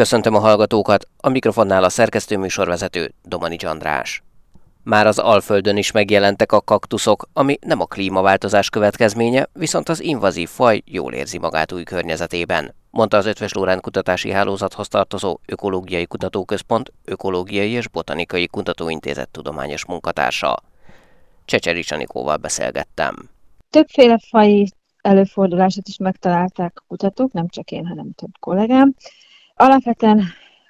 Köszöntöm a hallgatókat, a mikrofonnál a szerkesztő műsorvezető Domani András. Már az Alföldön is megjelentek a kaktuszok, ami nem a klímaváltozás következménye, viszont az invazív faj jól érzi magát új környezetében, mondta az Ötves Lórán Kutatási Hálózathoz tartozó Ökológiai Kutatóközpont Ökológiai és Botanikai Kutatóintézet tudományos munkatársa. Csecseri Csanikóval beszélgettem. Többféle faj előfordulását is megtalálták a kutatók, nem csak én, hanem több kollégám. Alapvetően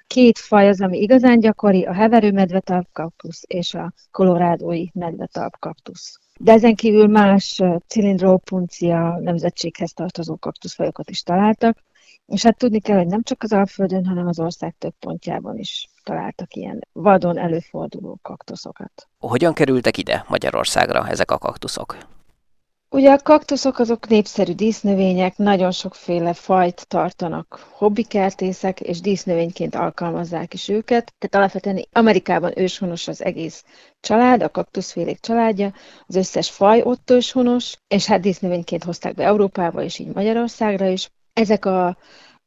két faj az, ami igazán gyakori, a heverő medvetalp kaktusz és a kolorádói medvetalp kaktusz. De ezen kívül más cilindrópuncia nemzetséghez tartozó kaktuszfajokat is találtak, és hát tudni kell, hogy nem csak az Alföldön, hanem az ország több pontjában is találtak ilyen vadon előforduló kaktuszokat. Hogyan kerültek ide Magyarországra ezek a kaktuszok? Ugye a kaktuszok azok népszerű dísznövények, nagyon sokféle fajt tartanak hobbikertészek, és dísznövényként alkalmazzák is őket. Tehát alapvetően Amerikában őshonos az egész család, a kaktuszfélék családja, az összes faj ott őshonos, és hát dísznövényként hozták be Európába, és így Magyarországra is. Ezek a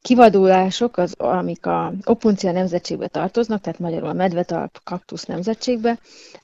kivadulások, az, amik a opuncia nemzetségbe tartoznak, tehát magyarul a medvetalp kaktusz nemzetségbe,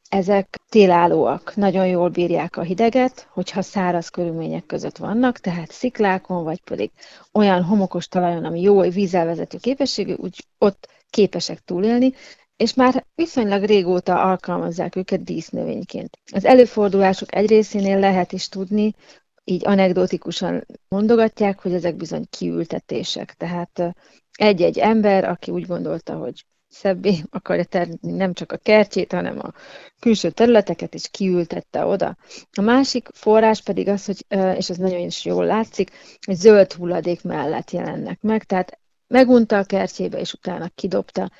ezek télállóak, nagyon jól bírják a hideget, hogyha száraz körülmények között vannak, tehát sziklákon, vagy pedig olyan homokos talajon, ami jó vízelvezető képességű, úgy ott képesek túlélni, és már viszonylag régóta alkalmazzák őket dísznövényként. Az előfordulások egy részénél lehet is tudni, így anekdotikusan mondogatják, hogy ezek bizony kiültetések. Tehát egy-egy ember, aki úgy gondolta, hogy szebbé akarja tenni nem csak a kertjét, hanem a külső területeket is kiültette oda. A másik forrás pedig az, hogy, és ez nagyon is jól látszik, hogy zöld hulladék mellett jelennek meg, tehát megunta a kertjébe, és utána kidobta,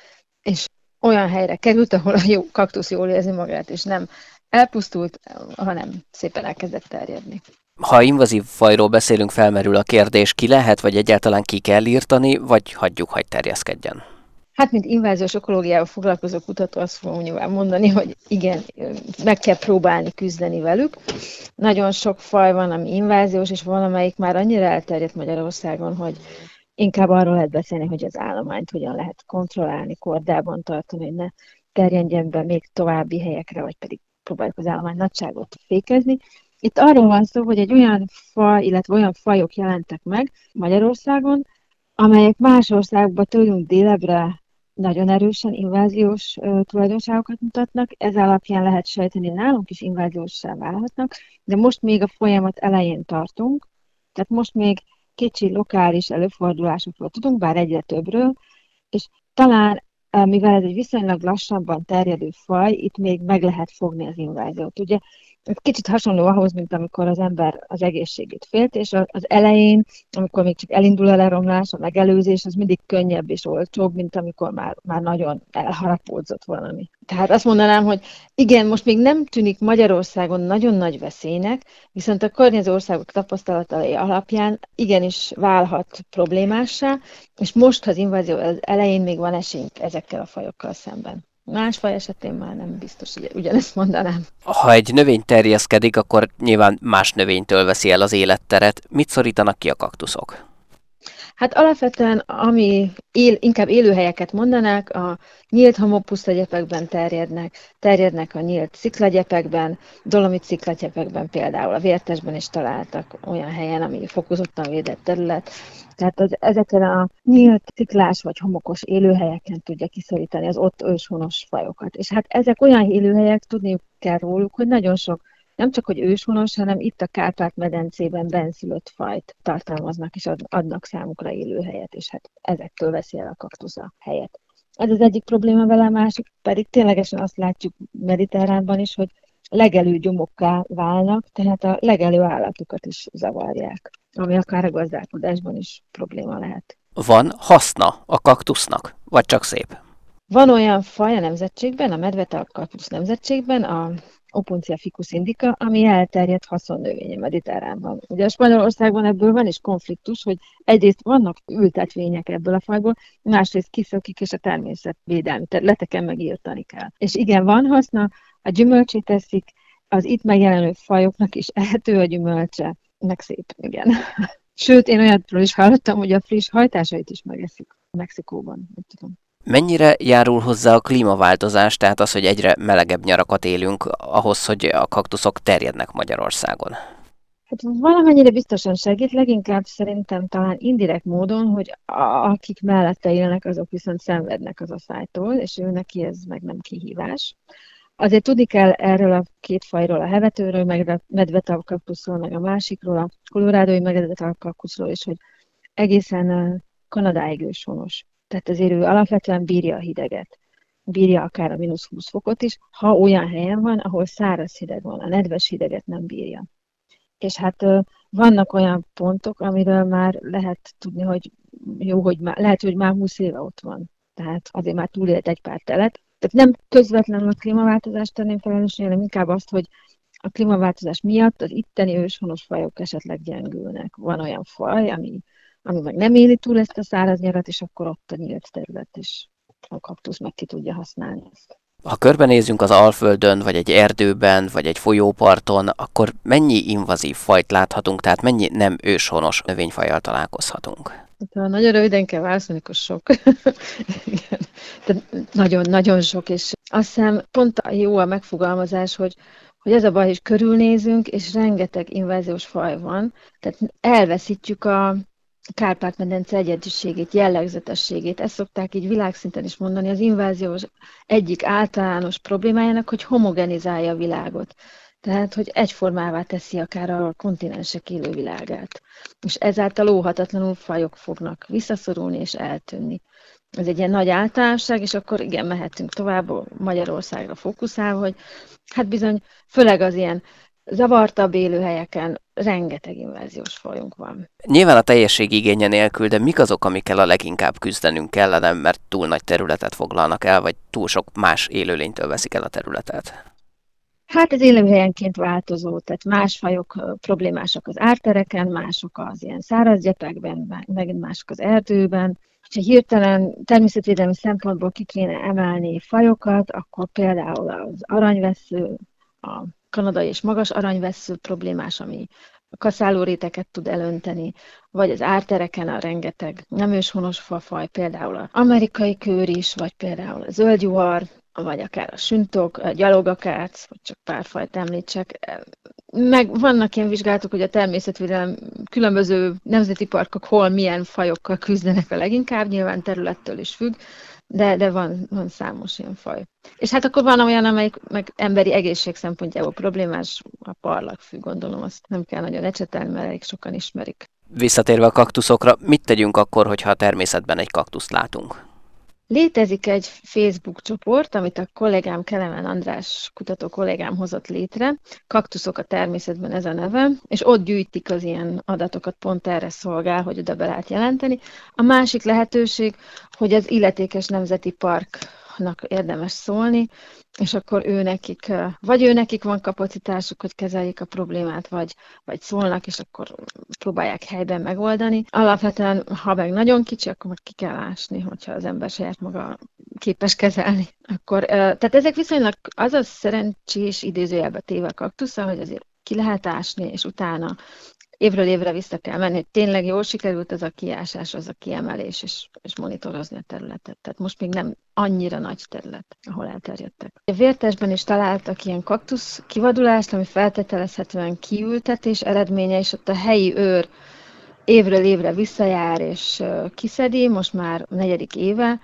és olyan helyre került, ahol a jó kaktusz jól érzi magát, és nem elpusztult, hanem szépen elkezdett terjedni. Ha invazív fajról beszélünk, felmerül a kérdés, ki lehet, vagy egyáltalán ki kell írtani, vagy hagyjuk, hogy terjeszkedjen? Hát, mint inváziós ökológiával foglalkozó kutató, azt fogom nyilván mondani, hogy igen, meg kell próbálni küzdeni velük. Nagyon sok faj van, ami inváziós, és valamelyik már annyira elterjedt Magyarországon, hogy inkább arról lehet beszélni, hogy az állományt hogyan lehet kontrollálni, kordában tartani, hogy ne terjedjen be még további helyekre, vagy pedig próbáljuk az állomány nagyságot fékezni. Itt arról van szó, hogy egy olyan faj, illetve olyan fajok jelentek meg Magyarországon, amelyek más országban tőlünk délebre nagyon erősen inváziós tulajdonságokat mutatnak, ez alapján lehet sejteni, nálunk is inváziósá válhatnak, de most még a folyamat elején tartunk, tehát most még kicsi lokális előfordulásokról tudunk, bár egyre többről, és talán mivel ez egy viszonylag lassabban terjedő faj, itt még meg lehet fogni az inváziót. Ugye kicsit hasonló ahhoz, mint amikor az ember az egészségét félt, és az elején, amikor még csak elindul a leromlás, a megelőzés, az mindig könnyebb és olcsóbb, mint amikor már, már nagyon elharapódzott valami. Tehát azt mondanám, hogy igen, most még nem tűnik Magyarországon nagyon nagy veszélynek, viszont a környező országok tapasztalatai alapján igenis válhat problémássá, és most az invázió elején még van esélyünk ezekkel a fajokkal szemben. Más faj esetén már nem biztos, hogy ugyanezt mondanám. Ha egy növény terjeszkedik, akkor nyilván más növénytől veszi el az életteret. Mit szorítanak ki a kaktuszok? Hát alapvetően, ami él, inkább élőhelyeket mondanák, a nyílt homokpusztagyepekben terjednek, terjednek a nyílt sziklagyepekben, dolomit sziklagyepekben például, a vértesben is találtak olyan helyen, ami fokozottan védett terület. Tehát az, ezeken a nyílt sziklás vagy homokos élőhelyeken tudja kiszorítani az ott őshonos fajokat. És hát ezek olyan élőhelyek, tudniuk kell róluk, hogy nagyon sok nem csak, hogy őshonos, hanem itt a Kárpát-medencében benszülött fajt tartalmaznak, és adnak számukra élőhelyet, és hát ezektől veszi el a kaktusz a helyet. Ez az egyik probléma vele, a másik pedig ténylegesen azt látjuk mediterránban is, hogy legelő gyomokká válnak, tehát a legelő állatokat is zavarják, ami akár a gazdálkodásban is probléma lehet. Van haszna a kaktusznak, vagy csak szép? Van olyan faj a nemzetségben, a medvetalp kaktusz nemzetségben, a Opuncia ficus indica, ami elterjedt haszonnövény a mediterránban. Ugye a Spanyolországban ebből van is konfliktus, hogy egyrészt vannak ültetvények ebből a fajból, másrészt kiszökik, és a természetvédelmi területeken megírtani kell. És igen, van haszna, a gyümölcsét teszik, az itt megjelenő fajoknak is ehető a gyümölcse, meg szép, igen. Sőt, én olyatról is hallottam, hogy a friss hajtásait is megeszik. Mexikóban, nem tudom. Mennyire járul hozzá a klímaváltozás, tehát az, hogy egyre melegebb nyarakat élünk, ahhoz, hogy a kaktuszok terjednek Magyarországon? Hát valamennyire biztosan segít, leginkább szerintem talán indirekt módon, hogy akik mellette élnek, azok viszont szenvednek az asszálytól, és ő neki ez meg nem kihívás. Azért tudni kell erről a két fajról, a hevetőről, meg a medvetalkaktuszról, meg a másikról, a kolorádói medvetalkaktuszról is, hogy egészen Kanadáig őshonos. Tehát azért ő alapvetően bírja a hideget. Bírja akár a mínusz 20 fokot is, ha olyan helyen van, ahol száraz hideg van, a nedves hideget nem bírja. És hát vannak olyan pontok, amiről már lehet tudni, hogy jó, hogy már, lehet, hogy már 20 éve ott van. Tehát azért már túlélt egy pár telet. Tehát nem közvetlenül a klímaváltozást tenném felelősségre, hanem inkább azt, hogy a klímaváltozás miatt az itteni őshonos fajok esetleg gyengülnek. Van olyan faj, ami, ami meg nem éli túl ezt a száraz nyarat, és akkor ott a nyílt terület, és a kaktusz meg ki tudja használni ezt. Ha körbenézünk az Alföldön, vagy egy erdőben, vagy egy folyóparton, akkor mennyi invazív fajt láthatunk, tehát mennyi nem őshonos növényfajjal találkozhatunk? Hát, nagyon röviden kell válaszolni, akkor sok. nagyon-nagyon sok, és azt hiszem pont jó a megfogalmazás, hogy hogy ez a baj, hogy körülnézünk, és rengeteg inváziós faj van, tehát elveszítjük a, Kárpát-medence egyediségét, jellegzetességét. Ezt szokták így világszinten is mondani. Az inváziós egyik általános problémájának, hogy homogenizálja a világot. Tehát, hogy egyformává teszi akár a kontinensek élővilágát. És ezáltal óhatatlanul fajok fognak visszaszorulni és eltűnni. Ez egy ilyen nagy általánosság, és akkor igen, mehetünk tovább Magyarországra fókuszálva, hogy hát bizony, főleg az ilyen zavartabb élőhelyeken rengeteg inváziós fajunk van. Nyilván a teljesség igénye nélkül, de mik azok, amikkel a leginkább küzdenünk kellene, mert túl nagy területet foglalnak el, vagy túl sok más élőlénytől veszik el a területet? Hát ez élőhelyenként változó, tehát más fajok problémásak az ártereken, mások az ilyen száraz gyepekben, megint mások az erdőben. Ha hirtelen természetvédelmi szempontból ki kéne emelni fajokat, akkor például az aranyvesző, a kanadai és magas aranyvesző problémás, ami a kaszálóréteket tud elönteni, vagy az ártereken a rengeteg nem őshonos fafaj, például az amerikai kőr is, vagy például a zöldjuhar, vagy akár a süntok, a gyalogakác, vagy csak pár fajt említsek. Meg vannak ilyen vizsgálatok, hogy a természetvédelem különböző nemzeti parkok hol milyen fajokkal küzdenek a leginkább, nyilván területtől is függ, de, de van, van számos ilyen faj. És hát akkor van olyan, amelyik meg emberi egészség szempontjából problémás, a parlagfű, gondolom, azt nem kell nagyon ecsetelni, mert elég sokan ismerik. Visszatérve a kaktuszokra, mit tegyünk akkor, hogyha a természetben egy kaktuszt látunk? Létezik egy Facebook csoport, amit a kollégám Kelemen András kutató kollégám hozott létre, Kaktuszok a természetben ez a neve, és ott gyűjtik az ilyen adatokat, pont erre szolgál, hogy oda be lehet jelenteni. A másik lehetőség, hogy az illetékes nemzeti parknak érdemes szólni, és akkor ő nekik, vagy ő nekik van kapacitásuk, hogy kezeljék a problémát, vagy, vagy szólnak, és akkor próbálják helyben megoldani. Alapvetően, ha meg nagyon kicsi, akkor meg ki kell ásni, hogyha az ember saját maga képes kezelni. Akkor, tehát ezek viszonylag az a szerencsés idézőjelbe téve a kaktusza, hogy azért ki lehet ásni, és utána évről évre vissza kell menni, hogy tényleg jól sikerült az a kiásás, az a kiemelés, és, és monitorozni a területet. Tehát most még nem annyira nagy terület, ahol elterjedtek. A vértesben is találtak ilyen kaktusz kivadulást, ami feltételezhetően kiültetés eredménye, és ott a helyi őr évről évre visszajár és kiszedi, most már negyedik éve,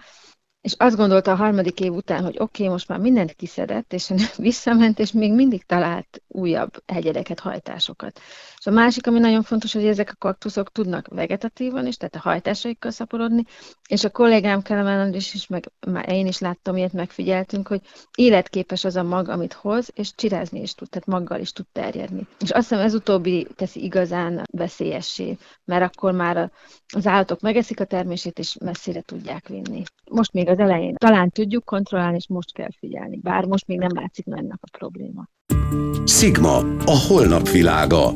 és azt gondolta a harmadik év után, hogy oké, okay, most már mindent kiszedett, és visszament, és még mindig talált újabb hegyedeket, hajtásokat. És a másik, ami nagyon fontos, hogy ezek a kaktuszok tudnak vegetatívan is, tehát a hajtásaikkal szaporodni, és a kollégám Kelemen is, is, meg már én is láttam, ilyet megfigyeltünk, hogy életképes az a mag, amit hoz, és csirázni is tud, tehát maggal is tud terjedni. És azt hiszem ez utóbbi teszi igazán veszélyessé, mert akkor már az állatok megeszik a termését, és messzire tudják vinni. Most még az elején talán tudjuk kontrollálni, és most kell figyelni, bár most még nem látszik nagynak a probléma. Sigma, a holnap világa.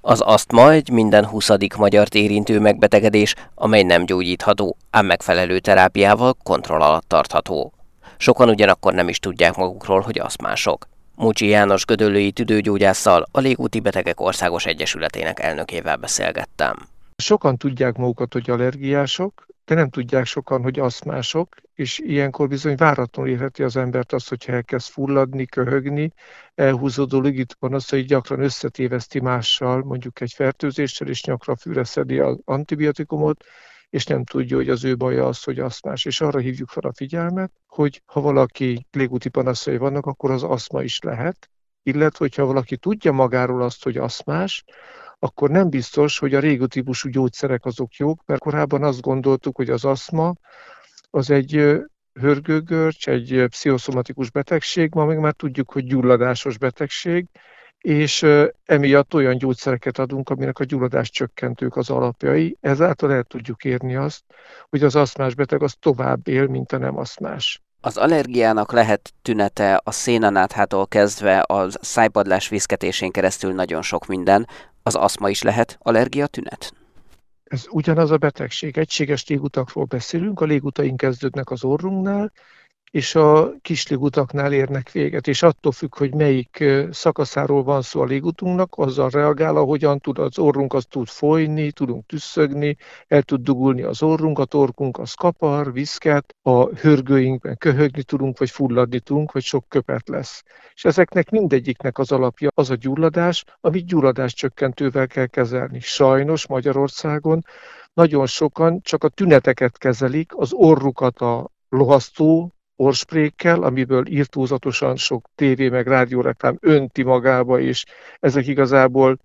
Az asztma egy minden huszadik magyart érintő megbetegedés, amely nem gyógyítható, ám megfelelő terápiával kontroll alatt tartható. Sokan ugyanakkor nem is tudják magukról, hogy asztmások. Mucsi János gödöllői tüdőgyógyásszal, a Légúti Betegek Országos Egyesületének elnökével beszélgettem. Sokan tudják magukat, hogy allergiások, de nem tudják sokan, hogy aszmások, és ilyenkor bizony váratlanul érheti az embert azt, hogyha elkezd fulladni, köhögni, elhúzódó hogy gyakran összetéveszti mással, mondjuk egy fertőzéssel, és nyakra fűre az antibiotikumot, és nem tudja, hogy az ő baja az, hogy aszmás. És arra hívjuk fel a figyelmet, hogy ha valaki légúti panaszai vannak, akkor az aszma is lehet, illetve hogyha valaki tudja magáról azt, hogy aszmás, akkor nem biztos, hogy a régi típusú gyógyszerek azok jók, mert korábban azt gondoltuk, hogy az aszma az egy hörgőgörcs, egy pszichoszomatikus betegség, ma még már tudjuk, hogy gyulladásos betegség, és emiatt olyan gyógyszereket adunk, aminek a gyulladás csökkentők az alapjai. Ezáltal el tudjuk érni azt, hogy az aszmás beteg az tovább él, mint a nem aszmás. Az allergiának lehet tünete a szénanáthától kezdve a szájpadlás viszketésén keresztül nagyon sok minden. Az aszma is lehet allergia tünet? Ez ugyanaz a betegség. Egységes légutakról beszélünk, a légutaink kezdődnek az orrunknál, és a kis légutaknál érnek véget, és attól függ, hogy melyik szakaszáról van szó a légutunknak, azzal reagál, ahogyan tud az orrunk, az tud folyni, tudunk tüsszögni, el tud dugulni az orrunk, a torkunk az kapar, viszket, a hörgőinkben köhögni tudunk, vagy fulladni tudunk, vagy sok köpet lesz. És ezeknek mindegyiknek az alapja az a gyulladás, amit gyulladás csökkentővel kell kezelni. Sajnos Magyarországon nagyon sokan csak a tüneteket kezelik, az orrukat a lohasztó orsprékkel, amiből írtózatosan sok tévé meg rádióreklám önti magába, és ezek igazából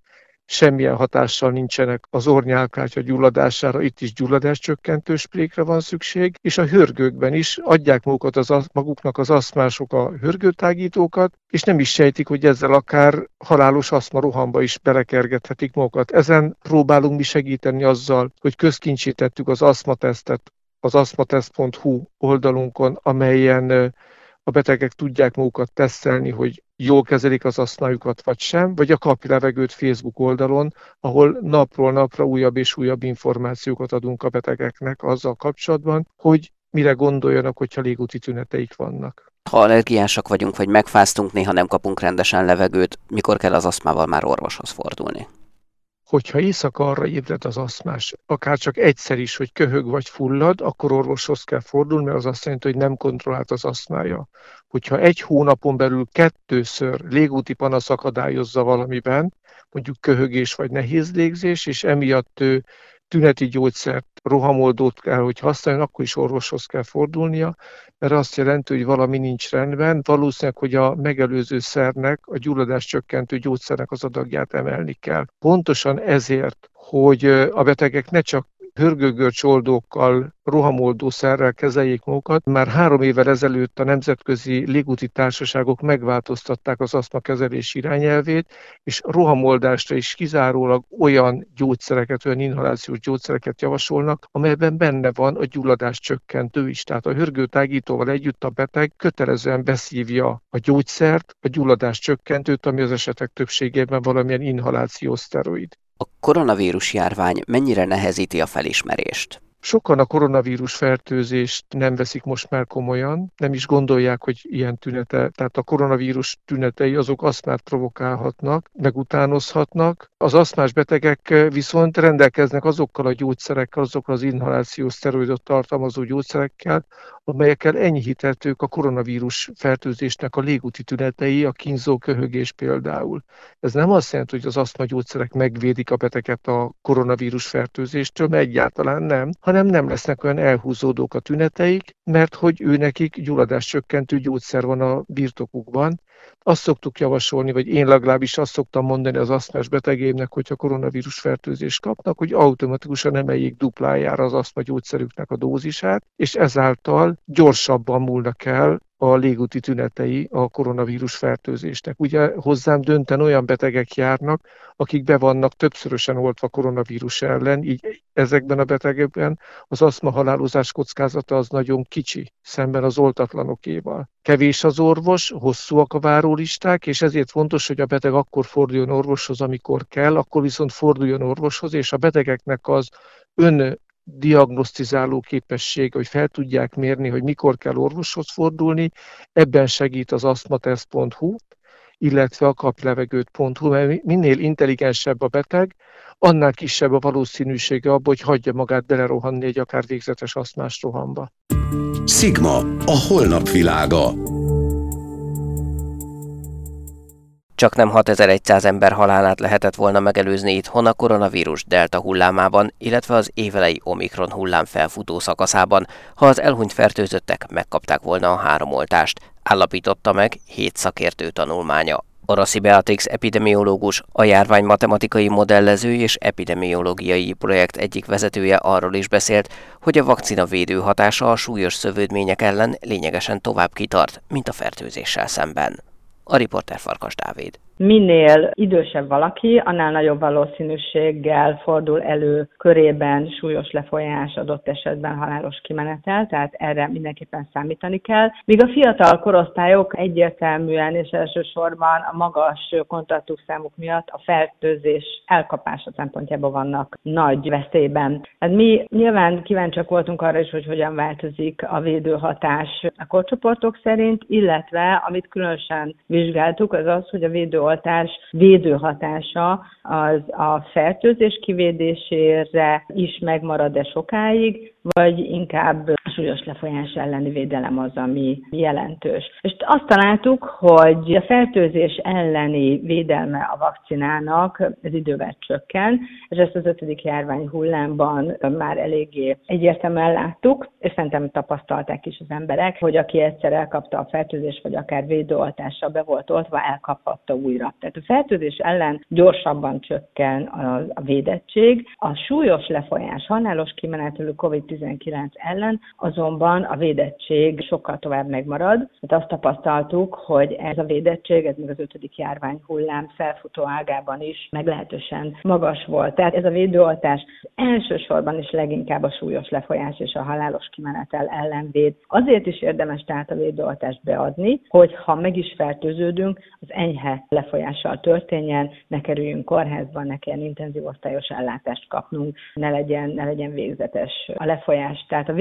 semmilyen hatással nincsenek az ornyálkátya gyulladására, itt is gyulladáscsökkentő sprékre van szükség, és a hörgőkben is adják magukat az, maguknak az aszmások a hörgőtágítókat, és nem is sejtik, hogy ezzel akár halálos aszma rohamba is belekergethetik magukat. Ezen próbálunk mi segíteni azzal, hogy közkincsítettük az aszmatesztet az aszmatest.hu oldalunkon, amelyen a betegek tudják magukat tesztelni, hogy jól kezelik az asztmájukat vagy sem, vagy a Kapi Levegőt Facebook oldalon, ahol napról napra újabb és újabb információkat adunk a betegeknek azzal kapcsolatban, hogy mire gondoljanak, hogyha légúti tüneteik vannak. Ha allergiásak vagyunk, vagy megfáztunk, néha nem kapunk rendesen levegőt, mikor kell az aszmával már orvoshoz fordulni? Hogyha éjszaka arra ébred az aszmás, akár csak egyszer is, hogy köhög vagy fullad, akkor orvoshoz kell fordulni, mert az azt jelenti, hogy nem kontrollált az aszmája. Hogyha egy hónapon belül kettőször légúti panasz akadályozza valamiben, mondjuk köhögés vagy nehéz légzés, és emiatt ő tüneti gyógyszert, rohamoldót kell, hogy használjon, akkor is orvoshoz kell fordulnia, mert azt jelenti, hogy valami nincs rendben, valószínűleg, hogy a megelőző szernek, a gyulladás csökkentő gyógyszernek az adagját emelni kell. Pontosan ezért, hogy a betegek ne csak hörgőgörcs oldókkal, rohamoldószerrel kezeljék magukat. Már három évvel ezelőtt a nemzetközi légúti társaságok megváltoztatták az asztma kezelés irányelvét, és rohamoldásra is kizárólag olyan gyógyszereket, olyan inhalációs gyógyszereket javasolnak, amelyben benne van a gyulladás csökkentő is. Tehát a hörgőtágítóval együtt a beteg kötelezően beszívja a gyógyszert, a gyulladás csökkentőt, ami az esetek többségében valamilyen inhalációs szteroid. A koronavírus járvány mennyire nehezíti a felismerést? Sokan a koronavírus fertőzést nem veszik most már komolyan, nem is gondolják, hogy ilyen tünete, tehát a koronavírus tünetei azok aszmát provokálhatnak, megutánozhatnak. Az aszmás betegek viszont rendelkeznek azokkal a gyógyszerekkel, azokkal az inhalációs szteroidot tartalmazó gyógyszerekkel, amelyekkel enyhíthetők a koronavírus fertőzésnek a légúti tünetei, a kínzó köhögés például. Ez nem azt jelenti, hogy az aszma gyógyszerek megvédik a beteget a koronavírus fertőzéstől, mert egyáltalán nem, hanem nem lesznek olyan elhúzódók a tüneteik, mert hogy ő nekik gyulladás csökkentő gyógyszer van a birtokukban, azt szoktuk javasolni, vagy én legalábbis azt szoktam mondani az asztmás betegémnek, hogyha koronavírus fertőzést kapnak, hogy automatikusan emeljék duplájára az asztma gyógyszerüknek a dózisát, és ezáltal gyorsabban múlnak el a légúti tünetei a koronavírus fertőzésnek. Ugye hozzám dönten olyan betegek járnak, akik be vannak többszörösen oltva koronavírus ellen, így ezekben a betegekben az aszma halálozás kockázata az nagyon kicsi, szemben az oltatlanokéval. Kevés az orvos, hosszúak a várólisták, és ezért fontos, hogy a beteg akkor forduljon orvoshoz, amikor kell, akkor viszont forduljon orvoshoz, és a betegeknek az ön diagnosztizáló képesség, hogy fel tudják mérni, hogy mikor kell orvoshoz fordulni, ebben segít az aszmatest.hu, illetve a kaplevegőt.hu, mert minél intelligensebb a beteg, annál kisebb a valószínűsége abban, hogy hagyja magát belerohanni egy akár végzetes aszmás rohamba. Sigma, a holnap világa. Csak nem 6100 ember halálát lehetett volna megelőzni itthon a koronavírus delta hullámában, illetve az évelei omikron hullám felfutó szakaszában, ha az elhunyt fertőzöttek megkapták volna a három oltást, állapította meg hét szakértő tanulmánya. Oraszi Beatrix epidemiológus, a járvány matematikai modellező és epidemiológiai projekt egyik vezetője arról is beszélt, hogy a vakcina védő hatása a súlyos szövődmények ellen lényegesen tovább kitart, mint a fertőzéssel szemben. A riporter Farkas Dávid minél idősebb valaki, annál nagyobb valószínűséggel fordul elő körében súlyos lefolyás adott esetben halálos kimenetel, tehát erre mindenképpen számítani kell. Míg a fiatal korosztályok egyértelműen és elsősorban a magas számuk miatt a fertőzés elkapása szempontjából vannak nagy veszélyben. Hát mi nyilván kíváncsiak voltunk arra is, hogy hogyan változik a védőhatás a korcsoportok szerint, illetve amit különösen vizsgáltuk, az az, hogy a védő oltás védőhatása az a fertőzés kivédésére is megmarad-e sokáig, vagy inkább súlyos lefolyás elleni védelem az, ami jelentős. És azt találtuk, hogy a fertőzés elleni védelme a vakcinának az idővel csökken, és ezt az ötödik járvány hullámban már eléggé egyértelműen láttuk, és szerintem tapasztalták is az emberek, hogy aki egyszer elkapta a fertőzést, vagy akár védőoltással be volt oltva, elkaphatta újra. Tehát a fertőzés ellen gyorsabban csökken a, védettség. A súlyos lefolyás, halálos kimenetelő COVID-19 ellen azonban a védettség sokkal tovább megmarad. Tehát azt tapasztaltuk, hogy ez a védettség, ez még az ötödik járvány hullám felfutó ágában is meglehetősen magas volt. Tehát ez a védőoltás elsősorban is leginkább a súlyos lefolyás és a halálos kimenetel ellen véd. Azért is érdemes tehát a védőoltást beadni, hogy ha meg is fertőződünk, az enyhe lefolyással történjen, ne kerüljünk kórházba, ne kelljen intenzív osztályos ellátást kapnunk, ne legyen, ne legyen végzetes a lefolyás. Tehát a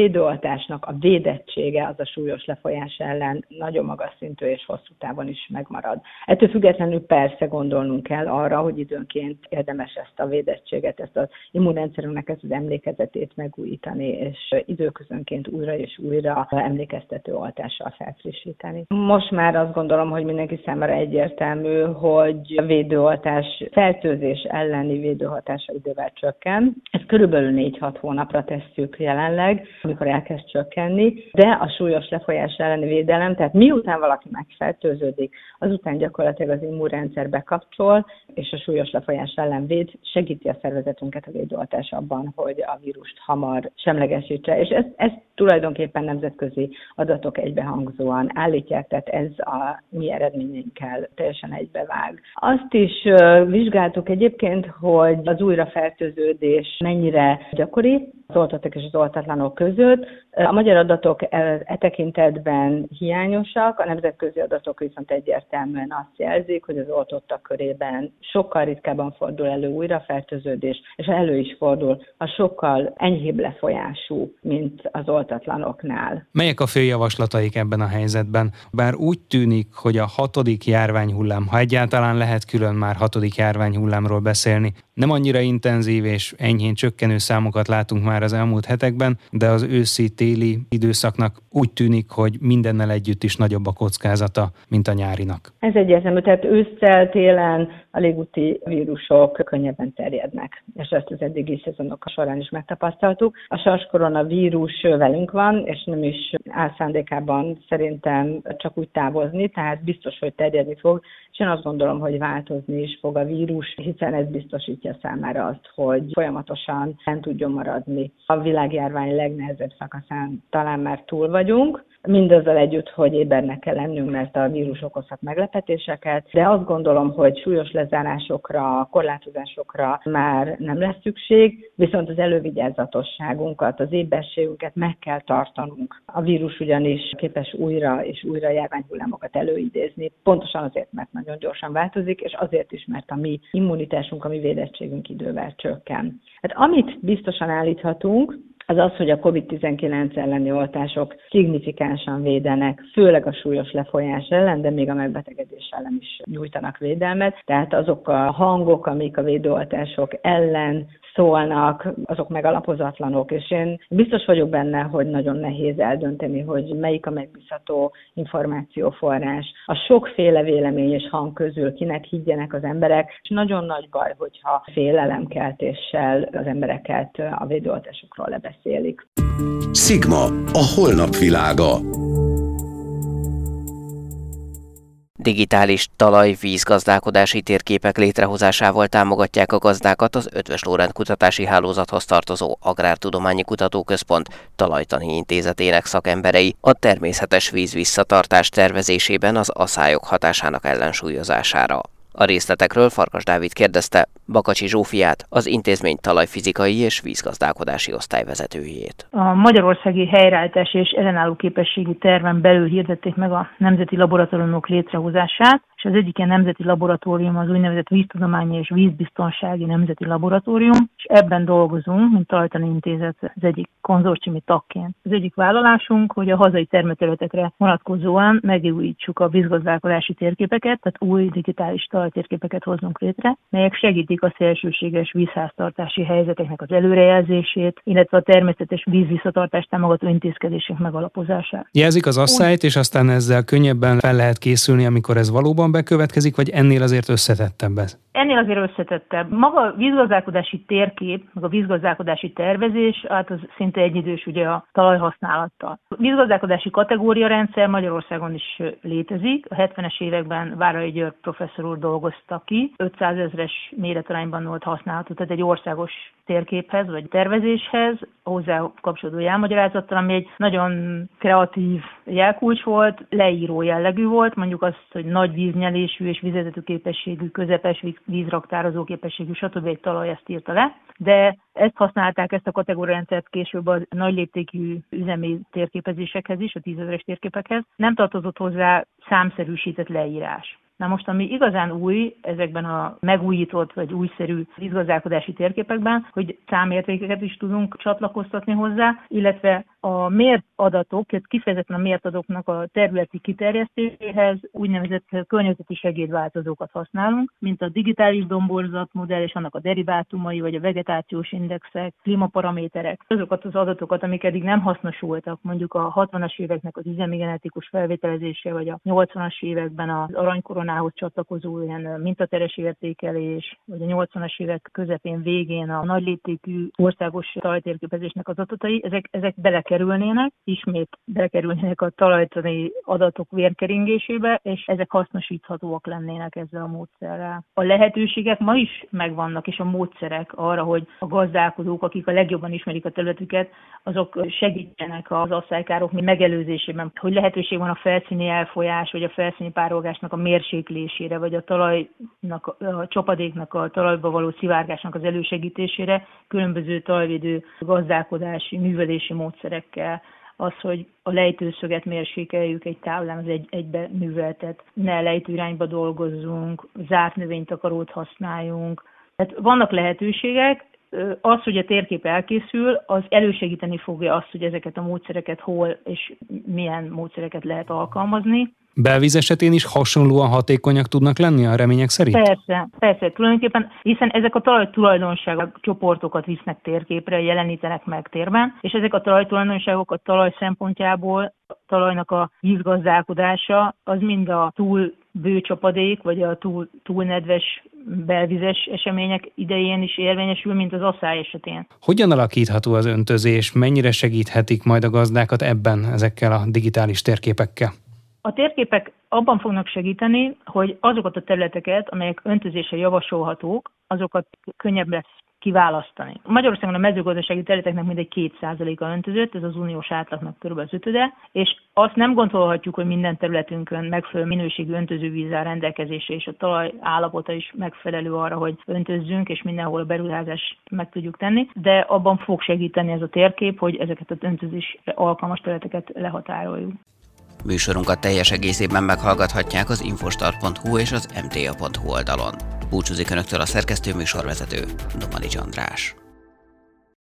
védőoltásnak a védettsége az a súlyos lefolyás ellen nagyon magas szintű és hosszú távon is megmarad. Ettől függetlenül persze gondolnunk kell arra, hogy időnként érdemes ezt a védettséget, ezt az immunrendszerünknek ezt az emlékezetét megújítani, és időközönként újra és újra emlékeztető oltással felfrissíteni. Most már azt gondolom, hogy mindenki számára egyértelmű, hogy a védőoltás fertőzés elleni védőhatása idővel csökken. Ezt körülbelül 4-6 hónapra tesszük jelenleg, amikor elkezd csökkenni, de a súlyos lefolyás elleni védelem, tehát miután valaki megfertőződik, azután gyakorlatilag az immunrendszer bekapcsol, és a súlyos lefolyás ellen véd, segíti a szervezetünket a védőoltás abban, hogy a vírust hamar semlegesítse. És ez, ez tulajdonképpen nemzetközi adatok egybehangzóan állítják, tehát ez a mi eredményeinkkel teljesen egybevág. Azt is vizsgáltuk egyébként, hogy az újrafertőződés mennyire gyakori, az oltottak és az oltatlanok között. A magyar adatok e, tekintetben hiányosak, a nemzetközi adatok viszont egyértelműen azt jelzik, hogy az oltottak körében sokkal ritkábban fordul elő újrafertőződés, és elő is fordul a sokkal enyhébb lefolyású, mint az oltatlanoknál. Melyek a fő javaslataik ebben a helyzetben? Bár úgy tűnik, hogy a hatodik járványhullám, ha egyáltalán lehet külön már hatodik járványhullámról beszélni, nem annyira intenzív és enyhén csökkenő számokat látunk már az elmúlt hetekben, de az őszi-téli időszaknak úgy tűnik, hogy mindennel együtt is nagyobb a kockázata, mint a nyárinak. Ez egyértelmű, tehát ősszel, télen a légúti vírusok könnyebben terjednek, és ezt az eddigi szezonok során is megtapasztaltuk. A SARS koronavírus velünk van, és nem is áll szándékában szerintem csak úgy távozni, tehát biztos, hogy terjedni fog, én azt gondolom, hogy változni is fog a vírus, hiszen ez biztosítja számára azt, hogy folyamatosan nem tudjon maradni. A világjárvány legnehezebb szakaszán talán már túl vagyunk, mindezzel együtt, hogy ébernek kell lennünk, mert a vírus okozhat meglepetéseket, de azt gondolom, hogy súlyos lezárásokra, korlátozásokra már nem lesz szükség, viszont az elővigyázatosságunkat, az éberségünket meg kell tartanunk. A vírus ugyanis képes újra és újra járványhullámokat előidézni, pontosan azért, mert nagyon gyorsan változik, és azért is, mert a mi immunitásunk, a mi védettségünk idővel csökken. Hát amit biztosan állíthatunk, az az, hogy a COVID-19 elleni oltások szignifikánsan védenek, főleg a súlyos lefolyás ellen, de még a megbetegedés ellen is nyújtanak védelmet. Tehát azok a hangok, amik a védőoltások ellen szólnak, azok megalapozatlanok, és én biztos vagyok benne, hogy nagyon nehéz eldönteni, hogy melyik a megbízható információforrás. A sokféle vélemény és hang közül kinek higgyenek az emberek, és nagyon nagy baj, hogyha félelemkeltéssel az embereket a védőoltásokról lebeszélik. Sigma, a holnap világa. Digitális talaj-vízgazdálkodási térképek létrehozásával támogatják a gazdákat az Ötvös Lórend Kutatási Hálózathoz tartozó Agrártudományi Kutatóközpont talajtani intézetének szakemberei a természetes víz visszatartás tervezésében az aszályok hatásának ellensúlyozására. A részletekről Farkas Dávid kérdezte Bakacsi Zsófiát, az intézmény talajfizikai és vízgazdálkodási osztályvezetőjét. A Magyarországi Helyreállítás és ellenálló képességi terven belül hirdették meg a nemzeti laboratóriumok létrehozását, és az egyik ilyen nemzeti laboratórium az úgynevezett víztudományi és vízbiztonsági nemzeti laboratórium, és ebben dolgozunk, mint Talajtani Intézet az egyik konzorciumi tagként. Az egyik vállalásunk, hogy a hazai termőterületekre vonatkozóan megújítsuk a vízgazdálkodási térképeket, tehát új digitális talajtérképeket hoznunk létre, melyek segítik a szélsőséges vízháztartási helyzeteknek az előrejelzését, illetve a természetes vízvisszatartást támogató intézkedések megalapozását. Jelzik az asszályt, és aztán ezzel könnyebben fel lehet készülni, amikor ez valóban bekövetkezik, vagy ennél azért összetettebb ez? Ennél azért összetettebb. Maga a vízgazdálkodási térkép, meg a vízgazdálkodási tervezés, hát az szinte egyidős ugye a talajhasználattal. A vízgazdálkodási kategóriarendszer Magyarországon is létezik. A 70-es években Várai György professzor úr dolgozta ki. 500 ezres méretarányban volt használható, tehát egy országos térképhez vagy tervezéshez, hozzá kapcsolódó jelmagyarázattal, ami egy nagyon kreatív jelkulcs volt, leíró jellegű volt, mondjuk azt, hogy nagy víznyelésű és vizetető képességű, közepes vízraktározó képességű, stb. egy talaj ezt írta le, de ezt használták, ezt a kategóriarendszert később a nagy léptékű üzemi térképezésekhez is, a tízezeres térképekhez. Nem tartozott hozzá számszerűsített leírás. Na most, ami igazán új ezekben a megújított vagy újszerű vízgazdálkodási térképekben, hogy számértékeket is tudunk csatlakoztatni hozzá, illetve a mért adatok, kifejezetten a mért adatoknak a területi kiterjesztéséhez úgynevezett környezeti segédváltozókat használunk, mint a digitális domborzatmodell és annak a derivátumai, vagy a vegetációs indexek, klímaparaméterek. Azokat az adatokat, amik eddig nem hasznosultak, mondjuk a 60-as éveknek az üzemi genetikus felvételezése, vagy a 80-as években az aranykoronához csatlakozó ilyen mintateres értékelés, vagy a 80-as évek közepén végén a nagy országos talajtérképezésnek az adatai, ezek, ezek bele bekerülnének, ismét bekerülnének a talajtani adatok vérkeringésébe, és ezek hasznosíthatóak lennének ezzel a módszerrel. A lehetőségek ma is megvannak, és a módszerek arra, hogy a gazdálkodók, akik a legjobban ismerik a területüket, azok segítsenek az asszálykárok megelőzésében, hogy lehetőség van a felszíni elfolyás, vagy a felszíni párolgásnak a mérséklésére, vagy a talajnak, a csapadéknak, a talajba való szivárgásnak az elősegítésére, különböző talajvédő gazdálkodási, művelési módszerek módszerekkel, az, hogy a lejtőszöget mérsékeljük egy táblán, az egy, egybe műveltet, ne lejtőirányba dolgozzunk, zárt növénytakarót használjunk. Tehát vannak lehetőségek, az, hogy a térkép elkészül, az elősegíteni fogja azt, hogy ezeket a módszereket hol és milyen módszereket lehet alkalmazni. Belvíz esetén is hasonlóan hatékonyak tudnak lenni a remények szerint? Persze, persze, tulajdonképpen, hiszen ezek a talaj tulajdonságok csoportokat visznek térképre, jelenítenek meg térben, és ezek a talaj tulajdonságok a talaj szempontjából a talajnak a vízgazdálkodása az mind a túl bő csapadék, vagy a túl, túl nedves belvizes események idején is érvényesül, mint az asszály esetén. Hogyan alakítható az öntözés? Mennyire segíthetik majd a gazdákat ebben ezekkel a digitális térképekkel? A térképek abban fognak segíteni, hogy azokat a területeket, amelyek öntözésre javasolhatók, azokat könnyebb lesz kiválasztani. Magyarországon a mezőgazdasági területeknek mindegy 2%-a öntözött, ez az uniós átlagnak kb. az ötöde, és azt nem gondolhatjuk, hogy minden területünkön megfelelő minőségű öntözővíz áll rendelkezésre, és a talaj állapota is megfelelő arra, hogy öntözzünk, és mindenhol a beruházást meg tudjuk tenni, de abban fog segíteni ez a térkép, hogy ezeket az öntözés alkalmas területeket lehatároljuk. Műsorunkat teljes egészében meghallgathatják az infostart.hu és az mta.hu oldalon. Búcsúzik Önöktől a szerkesztő műsorvezető, Domani András.